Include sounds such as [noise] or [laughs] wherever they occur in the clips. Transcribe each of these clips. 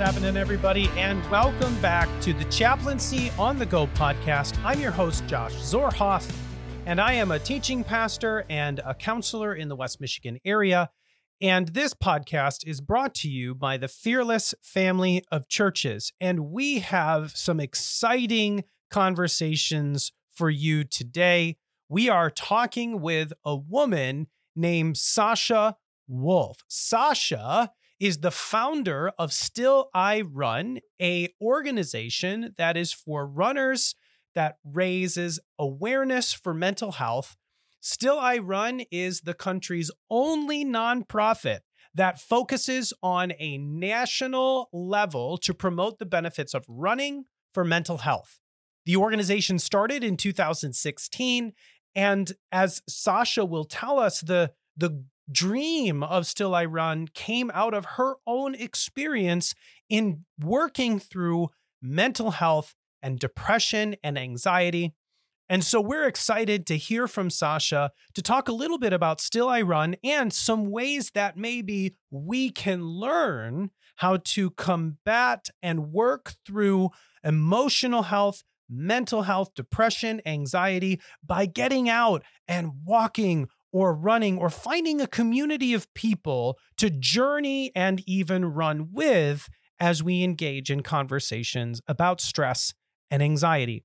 happening, everybody? And welcome back to the Chaplaincy on the Go podcast. I'm your host, Josh Zorhoff, and I am a teaching pastor and a counselor in the West Michigan area. And this podcast is brought to you by the Fearless Family of Churches. And we have some exciting conversations for you today. We are talking with a woman named Sasha Wolff. Sasha is the founder of Still I Run, a organization that is for runners that raises awareness for mental health. Still I Run is the country's only nonprofit that focuses on a national level to promote the benefits of running for mental health. The organization started in 2016 and as Sasha will tell us the the dream of Still I Run came out of her own experience in working through mental health and depression and anxiety. And so we're excited to hear from Sasha to talk a little bit about Still I Run and some ways that maybe we can learn how to combat and work through emotional health, mental health, depression, anxiety by getting out and walking or running or finding a community of people to journey and even run with as we engage in conversations about stress and anxiety.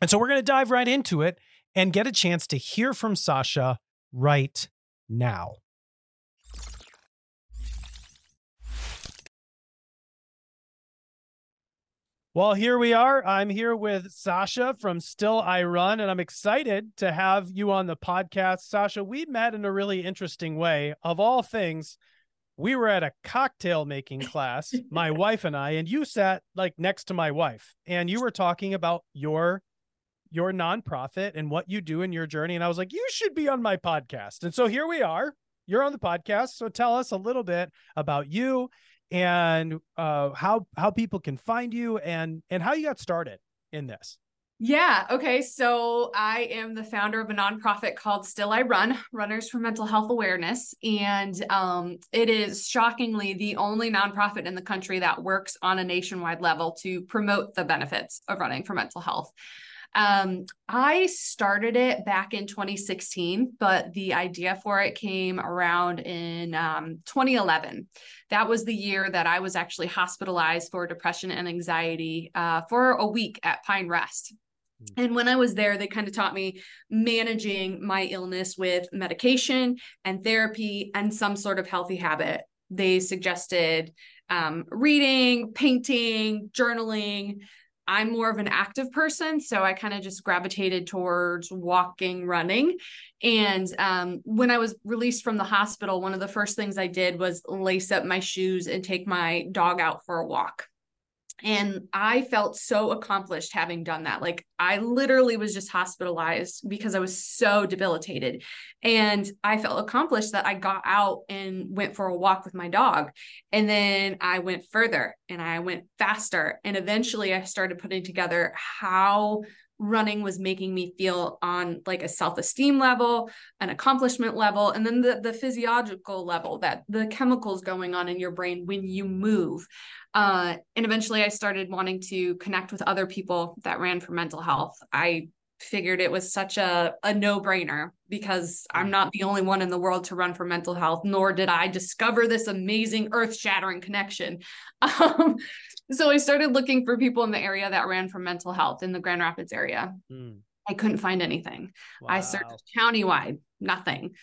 And so we're going to dive right into it and get a chance to hear from Sasha right now. Well, here we are. I'm here with Sasha from Still I Run, and I'm excited to have you on the podcast. Sasha, we met in a really interesting way. Of all things, we were at a cocktail making class, [laughs] my wife and I, and you sat like next to my wife, and you were talking about your your nonprofit and what you do in your journey. And I was like, you should be on my podcast. And so here we are. You're on the podcast. So tell us a little bit about you and uh, how how people can find you and and how you got started in this. Yeah. Okay. So I am the founder of a nonprofit called Still I Run, Runners for Mental Health Awareness. And um, it is shockingly the only nonprofit in the country that works on a nationwide level to promote the benefits of running for mental health. Um, I started it back in 2016, but the idea for it came around in um, 2011. That was the year that I was actually hospitalized for depression and anxiety uh, for a week at Pine Rest. Hmm. And when I was there, they kind of taught me managing my illness with medication and therapy and some sort of healthy habit. They suggested um, reading, painting, journaling, I'm more of an active person. So I kind of just gravitated towards walking, running. And um, when I was released from the hospital, one of the first things I did was lace up my shoes and take my dog out for a walk. And I felt so accomplished having done that. Like I literally was just hospitalized because I was so debilitated. And I felt accomplished that I got out and went for a walk with my dog. And then I went further and I went faster. And eventually I started putting together how running was making me feel on like a self-esteem level an accomplishment level and then the, the physiological level that the chemicals going on in your brain when you move. Uh, and eventually i started wanting to connect with other people that ran for mental health. I figured it was such a, a no-brainer because i'm not the only one in the world to run for mental health nor did i discover this amazing earth-shattering connection [laughs] um, so I started looking for people in the area that ran for mental health in the Grand Rapids area. Mm. I couldn't find anything. Wow. I searched countywide, nothing.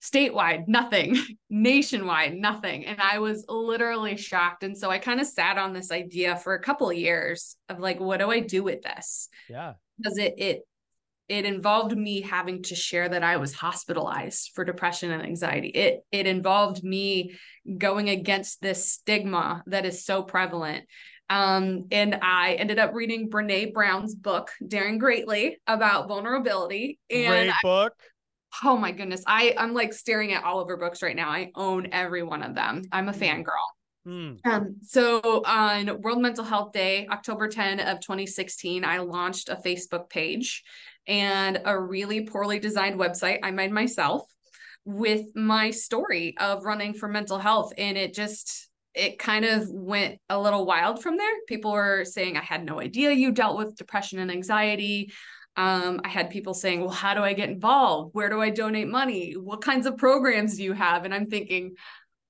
Statewide, nothing. [laughs] Nationwide, nothing. And I was literally shocked. And so I kind of sat on this idea for a couple of years of like, what do I do with this? Yeah. Because it it it involved me having to share that I was hospitalized for depression and anxiety. It it involved me going against this stigma that is so prevalent. Um, and I ended up reading Brene Brown's book, Daring Greatly, about vulnerability. And Great book. I, oh my goodness. I, I'm like staring at all of her books right now. I own every one of them. I'm a hmm. fangirl. Mm. Um, so on World Mental Health Day, October 10 of 2016, I launched a Facebook page and a really poorly designed website I made myself with my story of running for mental health. And it just, it kind of went a little wild from there. People were saying, I had no idea you dealt with depression and anxiety. Um, I had people saying, Well, how do I get involved? Where do I donate money? What kinds of programs do you have? And I'm thinking,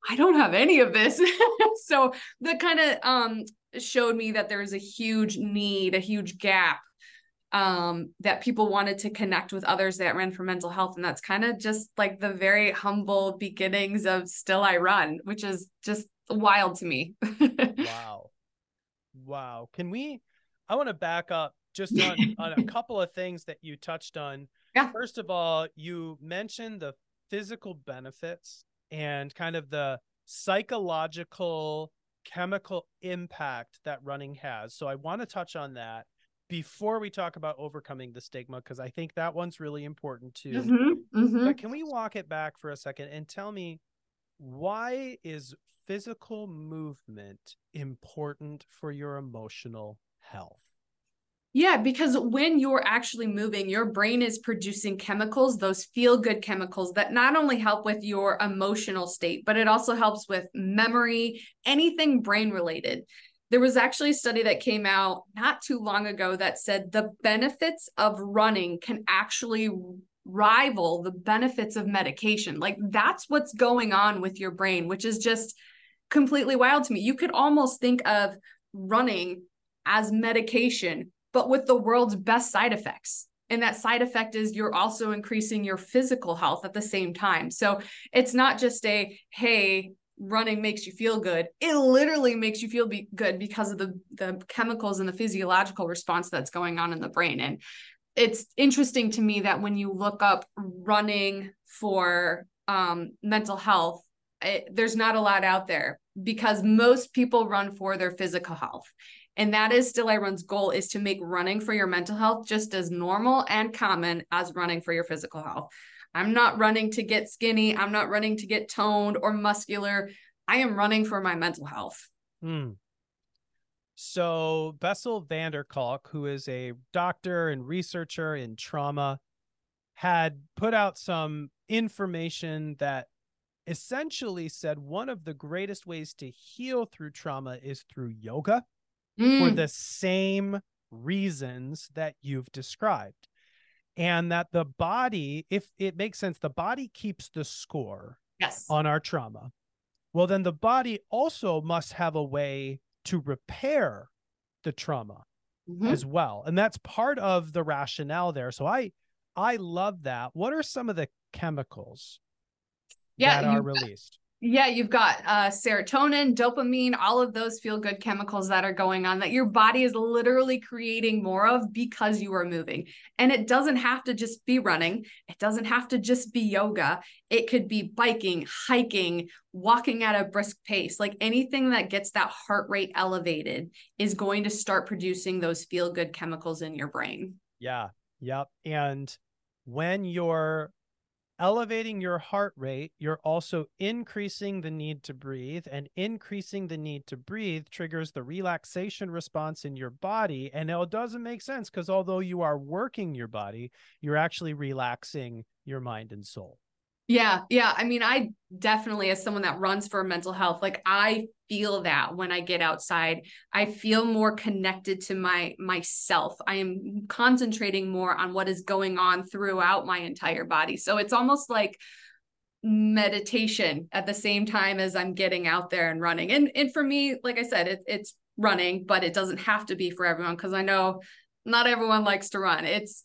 I don't have any of this. [laughs] so that kind of um, showed me that there's a huge need, a huge gap um, that people wanted to connect with others that ran for mental health. And that's kind of just like the very humble beginnings of Still I Run, which is just wild to me. [laughs] wow. Wow. Can we? I want to back up just on, [laughs] on a couple of things that you touched on. Yeah. First of all, you mentioned the physical benefits and kind of the psychological chemical impact that running has. So I want to touch on that before we talk about overcoming the stigma because I think that one's really important too. Mm-hmm, mm-hmm. But can we walk it back for a second and tell me why is physical movement important for your emotional health? Yeah, because when you're actually moving, your brain is producing chemicals, those feel good chemicals that not only help with your emotional state, but it also helps with memory, anything brain related. There was actually a study that came out not too long ago that said the benefits of running can actually rival the benefits of medication. Like that's what's going on with your brain, which is just completely wild to me. You could almost think of running as medication but with the world's best side effects. And that side effect is you're also increasing your physical health at the same time. So it's not just a, hey, running makes you feel good. It literally makes you feel be good because of the, the chemicals and the physiological response that's going on in the brain. And it's interesting to me that when you look up running for um, mental health, it, there's not a lot out there because most people run for their physical health. And that is still I Run's goal is to make running for your mental health just as normal and common as running for your physical health. I'm not running to get skinny. I'm not running to get toned or muscular. I am running for my mental health. Hmm. So, Bessel van der Kolk, who is a doctor and researcher in trauma, had put out some information that essentially said one of the greatest ways to heal through trauma is through yoga mm. for the same reasons that you've described. And that the body, if it makes sense, the body keeps the score yes. on our trauma. Well, then the body also must have a way to repair the trauma mm-hmm. as well. And that's part of the rationale there. So I I love that. What are some of the chemicals yeah, that are released? Yeah, you've got uh, serotonin, dopamine, all of those feel good chemicals that are going on that your body is literally creating more of because you are moving. And it doesn't have to just be running, it doesn't have to just be yoga. It could be biking, hiking, walking at a brisk pace. Like anything that gets that heart rate elevated is going to start producing those feel good chemicals in your brain. Yeah. Yep. And when you're elevating your heart rate, you're also increasing the need to breathe, and increasing the need to breathe triggers the relaxation response in your body. And it doesn't make sense because although you are working your body, you're actually relaxing your mind and soul. Yeah, yeah. I mean, I definitely, as someone that runs for mental health, like I feel that when I get outside, I feel more connected to my myself. I am concentrating more on what is going on throughout my entire body. So it's almost like meditation at the same time as I'm getting out there and running. And and for me, like I said, it, it's running, but it doesn't have to be for everyone because I know not everyone likes to run. It's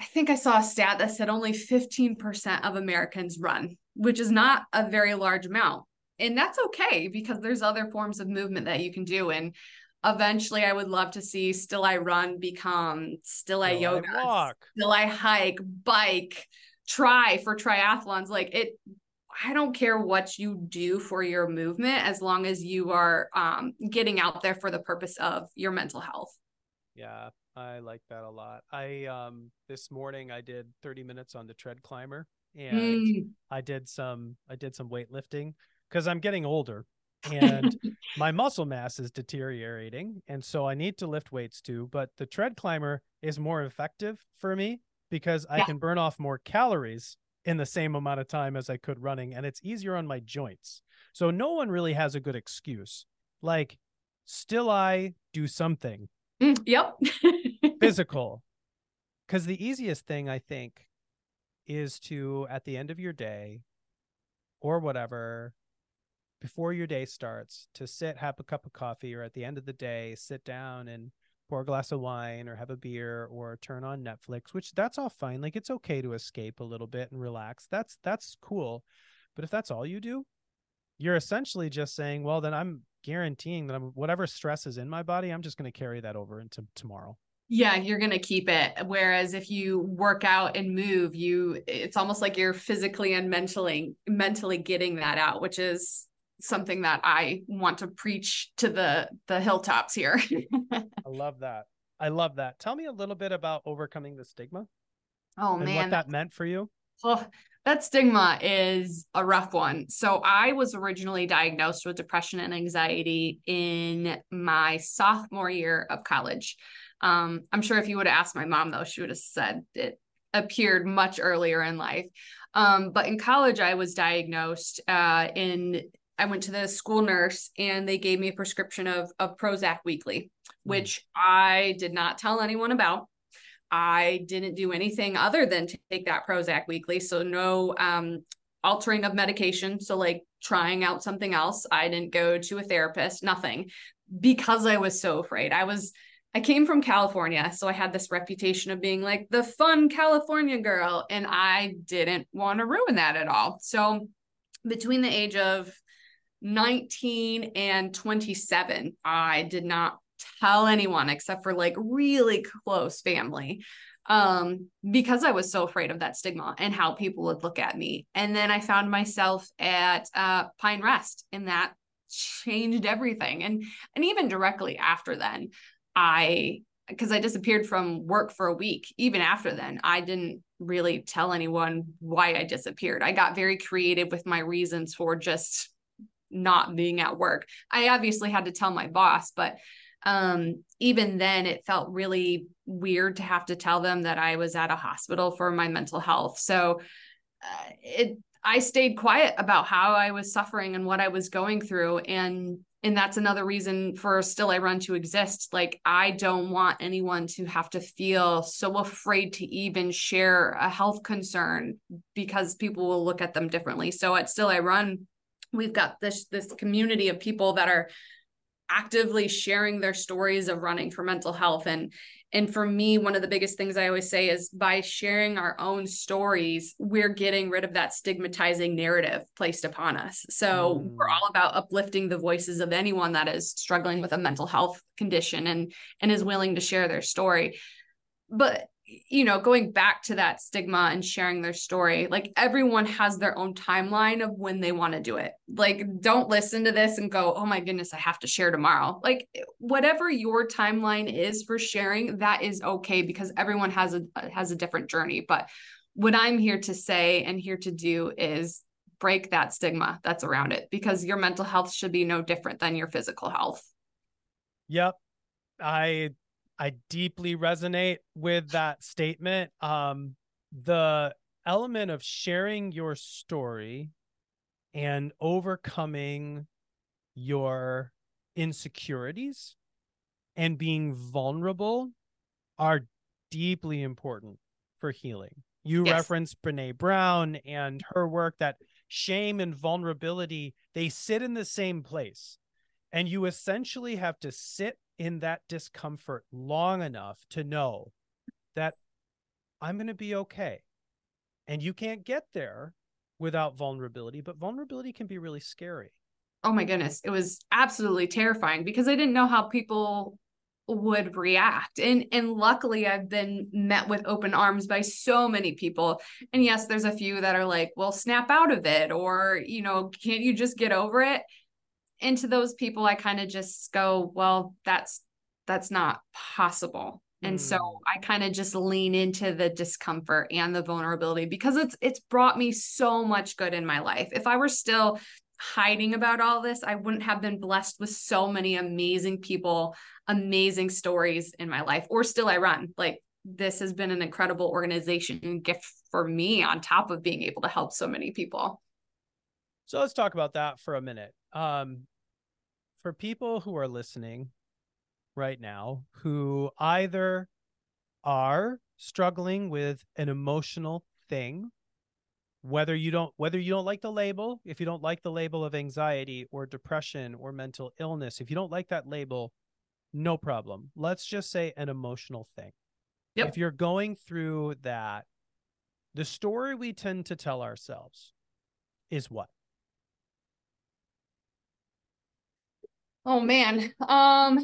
I think I saw a stat that said only 15% of Americans run, which is not a very large amount. And that's okay because there's other forms of movement that you can do. And eventually I would love to see still I run become still I yoga, I walk. still I hike, bike, try for triathlons. Like it, I don't care what you do for your movement as long as you are um, getting out there for the purpose of your mental health. Yeah, I like that a lot. I um this morning I did 30 minutes on the tread climber and mm. I did some I did some weightlifting because I'm getting older and [laughs] my muscle mass is deteriorating and so I need to lift weights too, but the tread climber is more effective for me because I yeah. can burn off more calories in the same amount of time as I could running, and it's easier on my joints. So no one really has a good excuse. Like, still I do something. Mm, yep. [laughs] physical. Because the easiest thing I think is to, at the end of your day or whatever, before your day starts, to sit, have a cup of coffee, or at the end of the day, sit down and pour a glass of wine or have a beer or turn on Netflix, which that's all fine. Like it's okay to escape a little bit and relax. That's that's cool. But if that's all you do, you're essentially just saying, well, then I'm guaranteeing that I'm whatever stress is in my body, I'm just going to carry that over into tomorrow. Yeah, you're going to keep it. Whereas if you work out and move, you it's almost like you're physically and mentally mentally getting that out, which is something that I want to preach to the the hilltops here. [laughs] I love that. I love that. Tell me a little bit about overcoming the stigma. Oh man, what that meant for you. Oh, that stigma is a rough one. So I was originally diagnosed with depression and anxiety in my sophomore year of college. Um, I'm sure if you would have asked my mom though, she would have said it appeared much earlier in life. Um, but in college, I was diagnosed uh, in I went to the school nurse and they gave me a prescription of, of Prozac weekly, hmm. which I did not tell anyone about. I didn't do anything other than take that Prozac weekly. So no um, altering of medication. So like trying out something else. I didn't go to a therapist, nothing because I was so afraid. I was, I came from California. So I had this reputation of being like the fun California girl. And I didn't want to ruin that at all. So between the age of 19 and 27, I did not tell anyone except for like really close family um because I was so afraid of that stigma and how people would look at me. And then I found myself at uh Pine Rest and that changed everything. And and even directly after then, I because I disappeared from work for a week. Even after then, I didn't really tell anyone why I disappeared. I got very creative with my reasons for just not being at work. I obviously had to tell my boss, but um, even then it felt really weird to have to tell them that I was at a hospital for my mental health. So uh, it I stayed quiet about how I was suffering and what I was going through and and that's another reason for still I run to exist like I don't want anyone to have to feel so afraid to even share a health concern because people will look at them differently. So at still I run we've got this this community of people that are actively sharing their stories of running for mental health and and for me one of the biggest things i always say is by sharing our own stories we're getting rid of that stigmatizing narrative placed upon us so mm. we're all about uplifting the voices of anyone that is struggling with a mental health condition and and is willing to share their story but you know, going back to that stigma and sharing their story, like everyone has their own timeline of when they want to do it. Like, don't listen to this and go, oh my goodness, I have to share tomorrow. Like, whatever your timeline is for sharing, that is okay because everyone has a has a different journey. But what I'm here to say and here to do is break that stigma that's around it because your mental health should be no different than your physical health. Yep. I I deeply resonate with that statement. Um, the element of sharing your story and overcoming your insecurities and being vulnerable are deeply important for healing. You yes. referenced Brene Brown and her work that shame and vulnerability, they sit in the same place. And you essentially have to sit in that discomfort long enough to know that I'm going to be okay. And you can't get there without vulnerability, but vulnerability can be really scary. Oh my goodness. It was absolutely terrifying because I didn't know how people would react. And and luckily I've been met with open arms by so many people. And yes, there's a few that are like, "Well, snap out of it," or, you know, "Can't you just get over it?" And to those people i kind of just go well that's that's not possible and mm. so i kind of just lean into the discomfort and the vulnerability because it's it's brought me so much good in my life if i were still hiding about all this i wouldn't have been blessed with so many amazing people amazing stories in my life or still i run like this has been an incredible organization gift for me on top of being able to help so many people. So let's talk about that for a minute. Um, for people who are listening right now who either are struggling with an emotional thing whether you don't whether you don't like the label if you don't like the label of anxiety or depression or mental illness if you don't like that label no problem. Let's just say an emotional thing. Yep. if you're going through that the story we tend to tell ourselves is what oh man. Um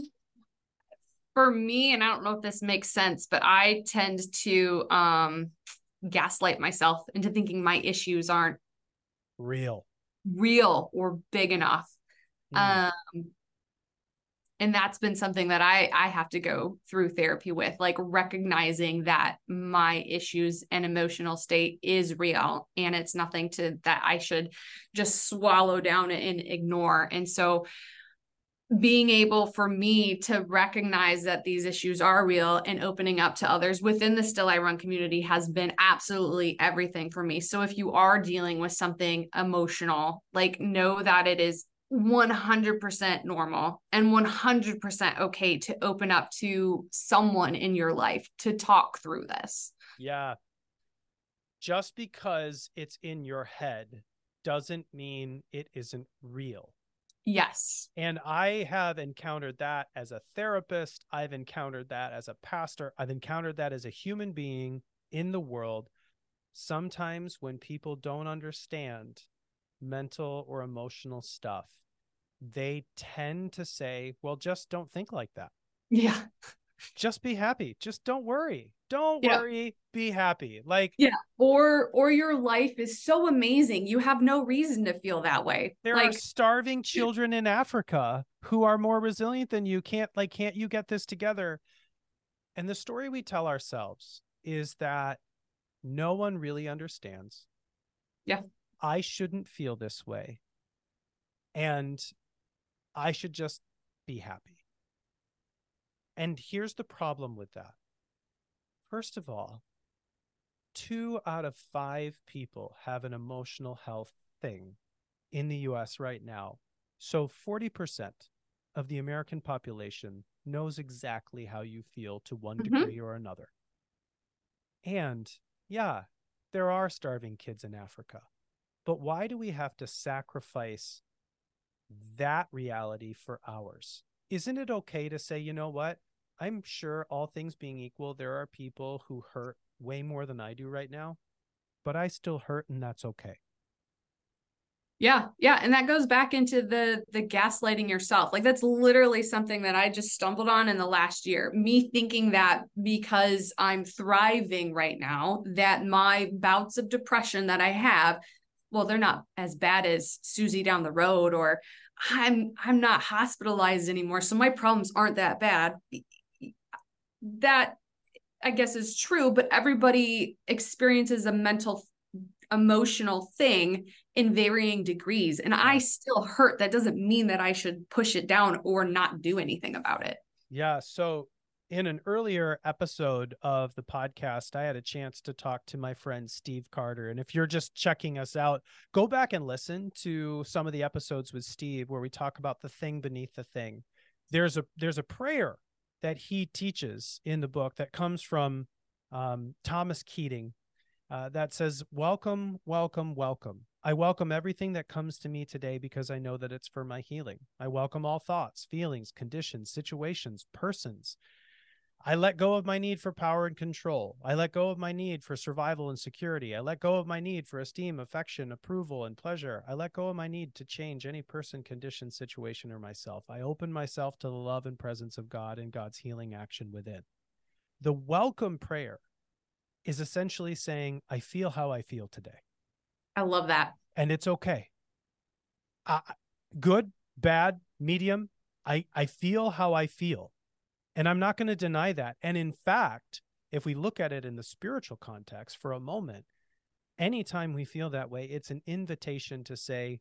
for me and i don't know if this makes sense but i tend to um gaslight myself into thinking my issues aren't real. real or big enough. Mm. um and that's been something that i i have to go through therapy with like recognizing that my issues and emotional state is real and it's nothing to that i should just swallow down and ignore. And so being able for me to recognize that these issues are real and opening up to others within the still i run community has been absolutely everything for me. So if you are dealing with something emotional like know that it is 100% normal and 100% okay to open up to someone in your life to talk through this. Yeah. Just because it's in your head doesn't mean it isn't real Yes. And I have encountered that as a therapist. I've encountered that as a pastor. I've encountered that as a human being in the world. Sometimes when people don't understand mental or emotional stuff, they tend to say, well, just don't think like that. Yeah. just be happy. Just don't worry. Don't yeah. worry, be happy. Like Yeah. Or or your life is so amazing. You have no reason to feel that way. There like, are starving children in Africa who are more resilient than you. Can't like can't you get this together? And the story we tell ourselves is that no one really understands. Yeah. I shouldn't feel this way. And I should just be happy. And here's the problem with that First of all, two out of five people have an emotional health thing in the US right now. So 40% of the American population knows exactly how you feel to one mm-hmm. degree or another. And yeah, there are starving kids in Africa. But why do we have to sacrifice that reality for ours? Isn't it okay to say, you know what? I'm sure all things being equal, there are people who hurt way more than I do right now, but I still hurt and that's okay. Yeah, yeah, and that goes back into the the gaslighting yourself. Like that's literally something that I just stumbled on in the last year. Me thinking that because I'm thriving right now, that my bouts of depression that I have, well, they're not as bad as Susie down the road or I'm I'm not hospitalized anymore, so my problems aren't that bad that I guess is true, but everybody experiences a mental emotional thing in varying degrees and I still hurt that doesn't mean that I should push it down or not do anything about it. Yeah, so in an earlier episode of the podcast, I had a chance to talk to my friend Steve Carter. And if you're just checking us out, go back and listen to some of the episodes with Steve where we talk about the thing beneath the thing. There's a there's a prayer that he teaches in the book that comes from um, Thomas Keating uh, that says, Welcome, welcome, welcome. I welcome everything that comes to me today because I know that it's for my healing. I welcome all thoughts, feelings, conditions, situations, persons, I let go of my need for power and control. I let go of my need for survival and security. I let go of my need for esteem, affection, approval, and pleasure. I let go of my need to change any person, condition, situation, or myself. I open myself to the love and presence of God and God's healing action within. The welcome prayer is essentially saying, I feel how I feel today. I love that. And it's okay. Uh, good, bad, medium. I, I feel how I feel and I'm not going to deny that. And in fact, if we look at it in the spiritual context for a moment, anytime we feel that way, it's an invitation to say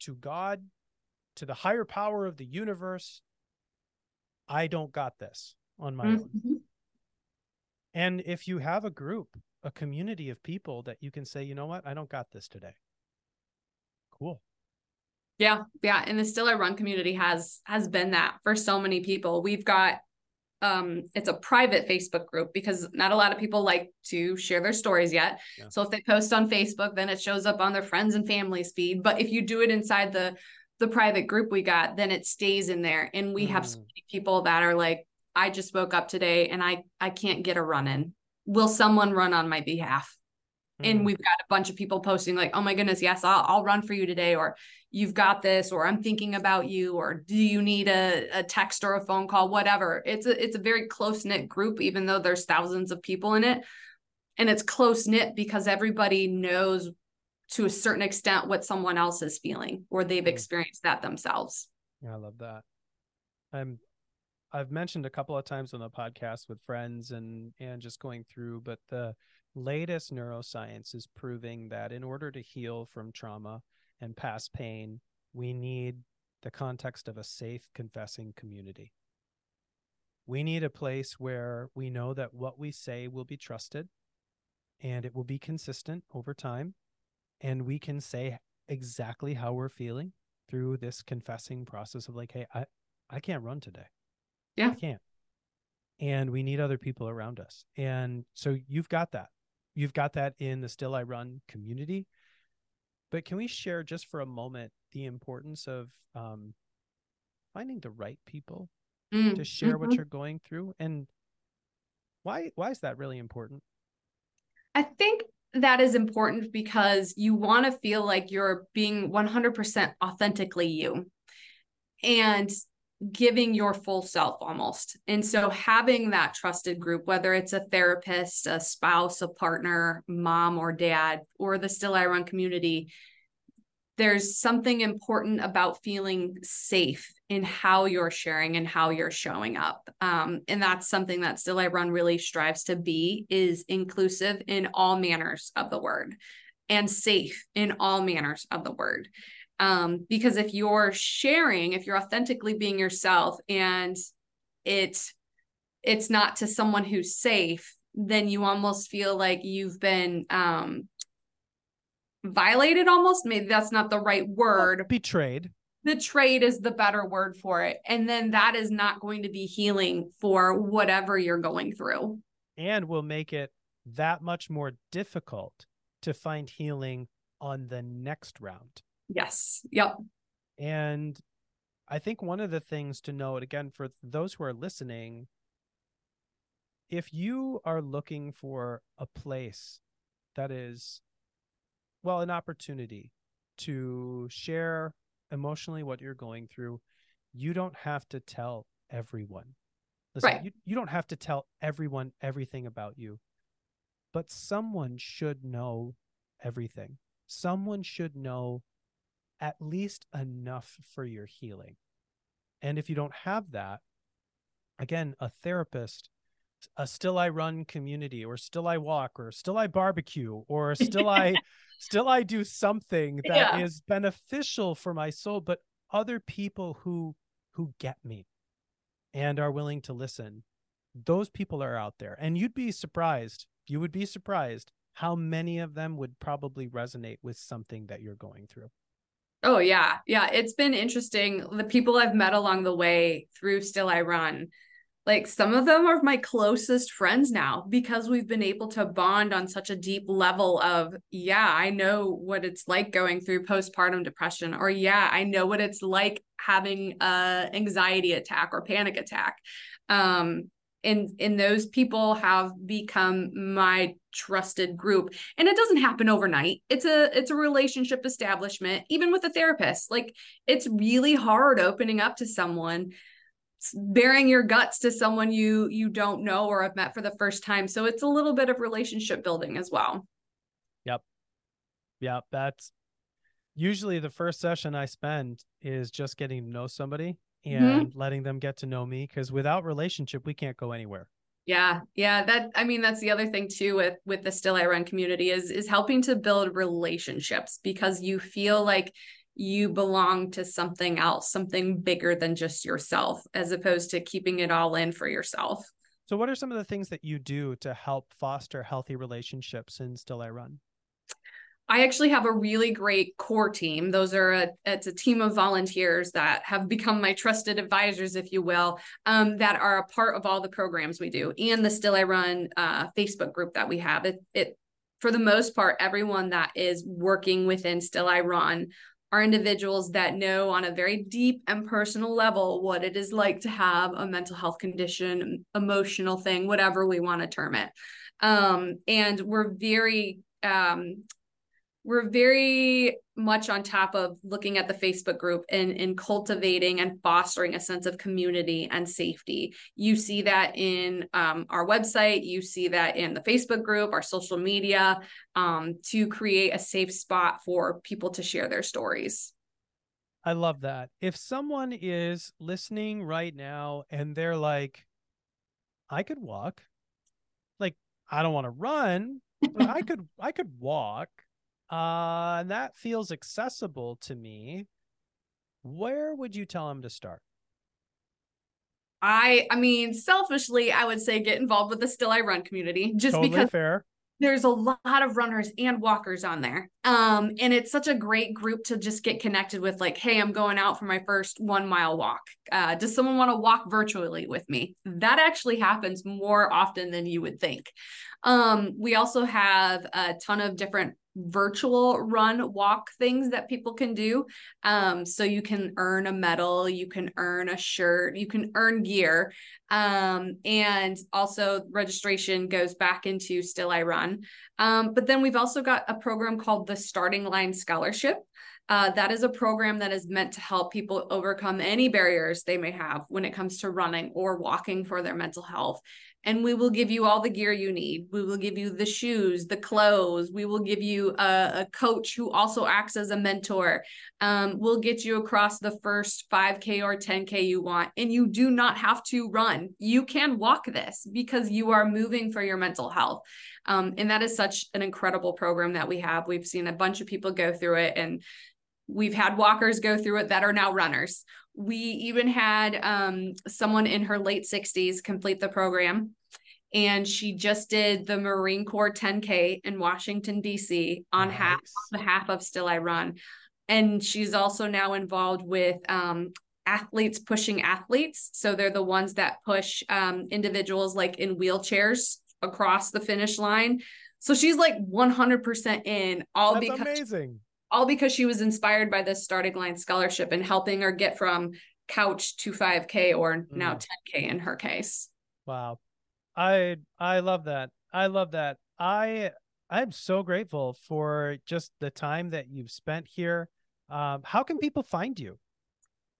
to God, to the higher power of the universe, I don't got this on my mm-hmm. own. And if you have a group, a community of people that you can say, you know what, I don't got this today. Cool. Yeah, yeah, and the Still I Run community has has been that for so many people. We've got um it's a private Facebook group because not a lot of people like to share their stories yet. Yeah. So if they post on Facebook, then it shows up on their friends and family's feed. But if you do it inside the the private group we got, then it stays in there. And we mm. have so many people that are like, I just woke up today and I I can't get a run in. Will someone run on my behalf? And we've got a bunch of people posting like, "Oh my goodness, yes, I'll, I'll run for you today," or "You've got this," or "I'm thinking about you," or "Do you need a, a text or a phone call?" Whatever. It's a it's a very close knit group, even though there's thousands of people in it, and it's close knit because everybody knows to a certain extent what someone else is feeling or they've mm. experienced that themselves. Yeah, I love that. I'm I've mentioned a couple of times on the podcast with friends and and just going through, but the latest neuroscience is proving that in order to heal from trauma and past pain, we need the context of a safe confessing community. We need a place where we know that what we say will be trusted and it will be consistent over time. And we can say exactly how we're feeling through this confessing process of like, hey, I, I can't run today. Yeah. I can't. And we need other people around us. And so you've got that. You've got that in the Still I Run community. But can we share just for a moment the importance of um, finding the right people mm, to share mm-hmm. what you're going through and why why is that really important? I think that is important because you want to feel like you're being 100% authentically you. And giving your full self almost. And so having that trusted group, whether it's a therapist, a spouse, a partner, mom or dad, or the Still I Run community, there's something important about feeling safe in how you're sharing and how you're showing up. Um, and that's something that Still I Run really strives to be is inclusive in all manners of the word and safe in all manners of the word um, because if you're sharing if you're authentically being yourself and it's it's not to someone who's safe then you almost feel like you've been um violated almost. Maybe that's not the right word. betrayed. Betrayed is the better word for it. And then that is not going to be healing for whatever you're going through. And will make it that much more difficult to find healing on the next round Yes. Yep. And I think one of the things to note, again, for those who are listening, if you are looking for a place that is, well, an opportunity to share emotionally what you're going through, you don't have to tell everyone. Listen, right. you, you don't have to tell everyone everything about you, but someone should know everything. Someone should know at least enough for your healing. And if you don't have that, again, a therapist, a still I run community or still I walk or still I barbecue or [laughs] still I still I do something that yeah. is beneficial for my soul, but other people who who get me and are willing to listen. Those people are out there. And you'd be surprised. You would be surprised how many of them would probably resonate with something that you're going through. Oh yeah. Yeah, it's been interesting. The people I've met along the way through Still I Run, like some of them are my closest friends now because we've been able to bond on such a deep level of yeah, I know what it's like going through postpartum depression or yeah, I know what it's like having a anxiety attack or panic attack. Um and and those people have become my trusted group. And it doesn't happen overnight. It's a it's a relationship establishment even with a therapist. Like it's really hard opening up to someone bearing your guts to someone you you don't know or have met for the first time. So it's a little bit of relationship building as well. Yep. Yep that's usually the first session i spend is just getting to know somebody. And mm-hmm. letting them get to know me because without relationship we can't go anywhere yeah yeah that i mean that's the other thing too with with the still i run community is is helping to build relationships because you feel like you belong to something else something bigger than just yourself as opposed to keeping it all in for yourself So, what are some of the things that you do to help foster healthy relationships in Still I Run? I actually have a really great core team. Those are a it's a team of volunteers that have become my trusted advisors, if you will, um, that are a part of all the programs we do and the Still I Run uh, Facebook group that we have. It it for the most part, everyone that is working within Still I Run are individuals that know on a very deep and personal level what it is like to have a mental health condition, emotional thing, whatever we want to term it. Um, and we're very um, we're very much on top of looking at the Facebook group and, and cultivating and fostering a sense of community and safety. You see that in um, our website, you see that in the Facebook group, our social media, um, to create a safe spot for people to share their stories. I love that. If someone is listening right now and they're like, I could walk, like, I don't want to run, but I [laughs] could, I could walk uh, and that feels accessible to me. Where would you tell him to start? I I mean, selfishly, I would say get involved with the Still I Run community just totally because fair. there's a lot of runners and walkers on there. Um, and it's such a great group to just get connected with, like, hey, I'm going out for my first one mile walk. Uh, does someone want to walk virtually with me? That actually happens more often than you would think. Um, we also have a ton of different virtual run walk things that people can do. Um, so you can earn a medal, you can earn a shirt, you can earn gear. Um, and also registration goes back into Still I Run. Um, but then we've also got a program called the Starting Line Scholarship. Uh, that is a program that is meant to help people overcome any barriers they may have when it comes to running or walking for their mental health and we will give you all the gear you need. We will give you the shoes, the clothes. We will give you a, a coach who also acts as a mentor. Um, we'll get you across the first 5K or 10K you want. And you do not have to run. You can walk this because you are moving for your mental health. Um, and that is such an incredible program that we have. We've seen a bunch of people go through it and we've had walkers go through it that are now runners we even had um, someone in her late 60s complete the program and she just did the Marine Corps 10K in Washington, D.C. on nice. half on behalf of Still I Run. And she's also now involved with um, athletes pushing athletes. So they're the ones that push um, individuals like in wheelchairs across the finish line. So she's like 100% in all That's because amazing all because she was inspired by this starting line scholarship and helping her get from couch to 5k or mm. now 10k in her case. Wow. I i love that. I love that. I i'm so grateful for just the time that you've spent here. Um, how can people find you?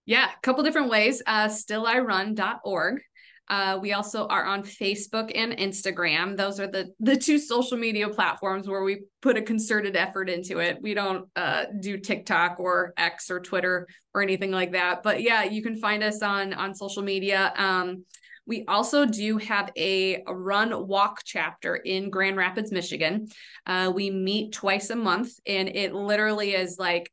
Yeah a couple different ways. Uh stillirun.org uh, we also are on Facebook and Instagram. Those are the the two social media platforms where we put a concerted effort into it. We don't uh, do TikTok or X or Twitter or anything like that. But yeah, you can find us on on social media. Um, we also do have a, run walk chapter in Grand Rapids, Michigan. Uh, we meet twice a month, and it literally is like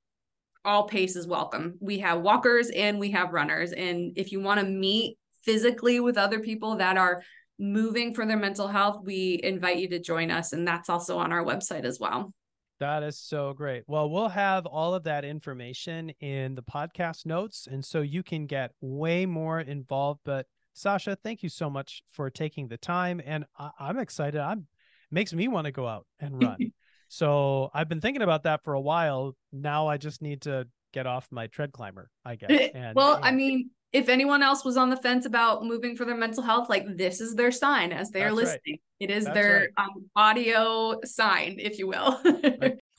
all paces welcome. We have walkers and we have runners. And if you want to meet physically with other people that are moving for their mental health, we invite you to join us. And that's also on our website as well. That is so great. Well, we'll have all of that information in the podcast notes. And so you can get way more involved. But Sasha, thank you so much for taking the time. And I- am excited. I'm makes me want to go out and run. [laughs] so I've been thinking about that for a while. Now I just need to get off my tread climber, I guess. [laughs] And, well, I mean, if anyone else was on the fence about moving for their mental health, like this is their sign as they are listening. Right. It is That's their right. um, audio sign, if you will. right. [laughs]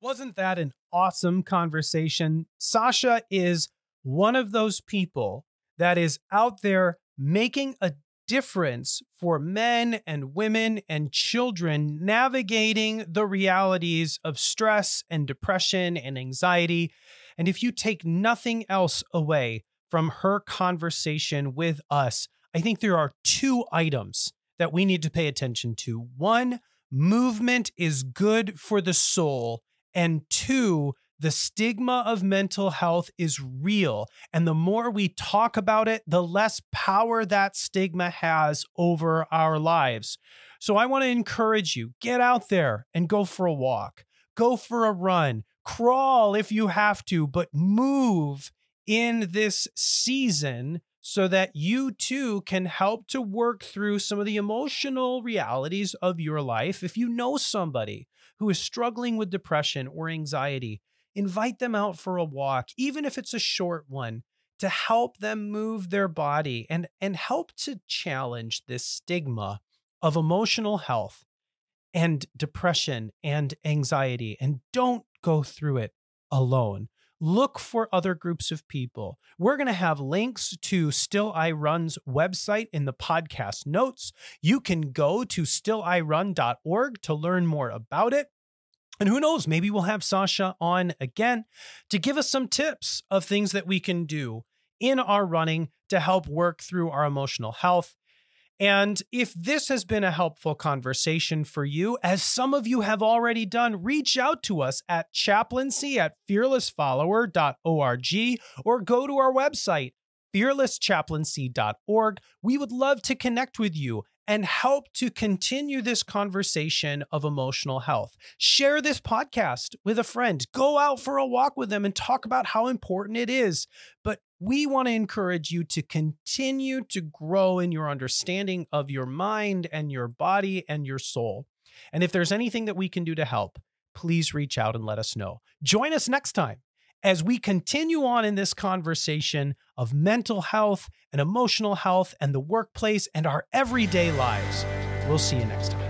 Wasn't that an awesome conversation? Sasha is one of those people that is out there making a difference for men and women and children navigating the realities of stress and depression and anxiety. And if you take nothing else away from her conversation with us, I think there are two items that we need to pay attention to. One, movement is good for the soul. And two, The stigma of mental health is real. And the more we talk about it, the less power that stigma has over our lives. So I want to encourage you get out there and go for a walk, go for a run, crawl if you have to, but move in this season so that you too can help to work through some of the emotional realities of your life. If you know somebody who is struggling with depression or anxiety, invite them out for a walk, even if it's a short one, to help them move their body and, and help to challenge this stigma of emotional health and depression and anxiety. And don't go through it alone look for other groups of people. We're going to have links to Still I Run's website in the podcast notes. You can go to stillirun.org to learn more about it. And who knows, maybe we'll have Sasha on again to give us some tips of things that we can do in our running to help work through our emotional health and if this has been a helpful conversation for you, as some of you have already done, reach out to us at chaplaincy at fearlessfollower.org or go to our website, fearlesschaplaincy.org. We would love to connect with you and help to continue this conversation of emotional health. Share this podcast with a friend. Go out for a walk with them and talk about how important it is. But we want to encourage you to continue to grow in your understanding of your mind and your body and your soul. And if there's anything that we can do to help, please reach out and let us know. Join us next time as we continue on in this conversation of mental health and emotional health and the workplace and our everyday lives. We'll see you next time.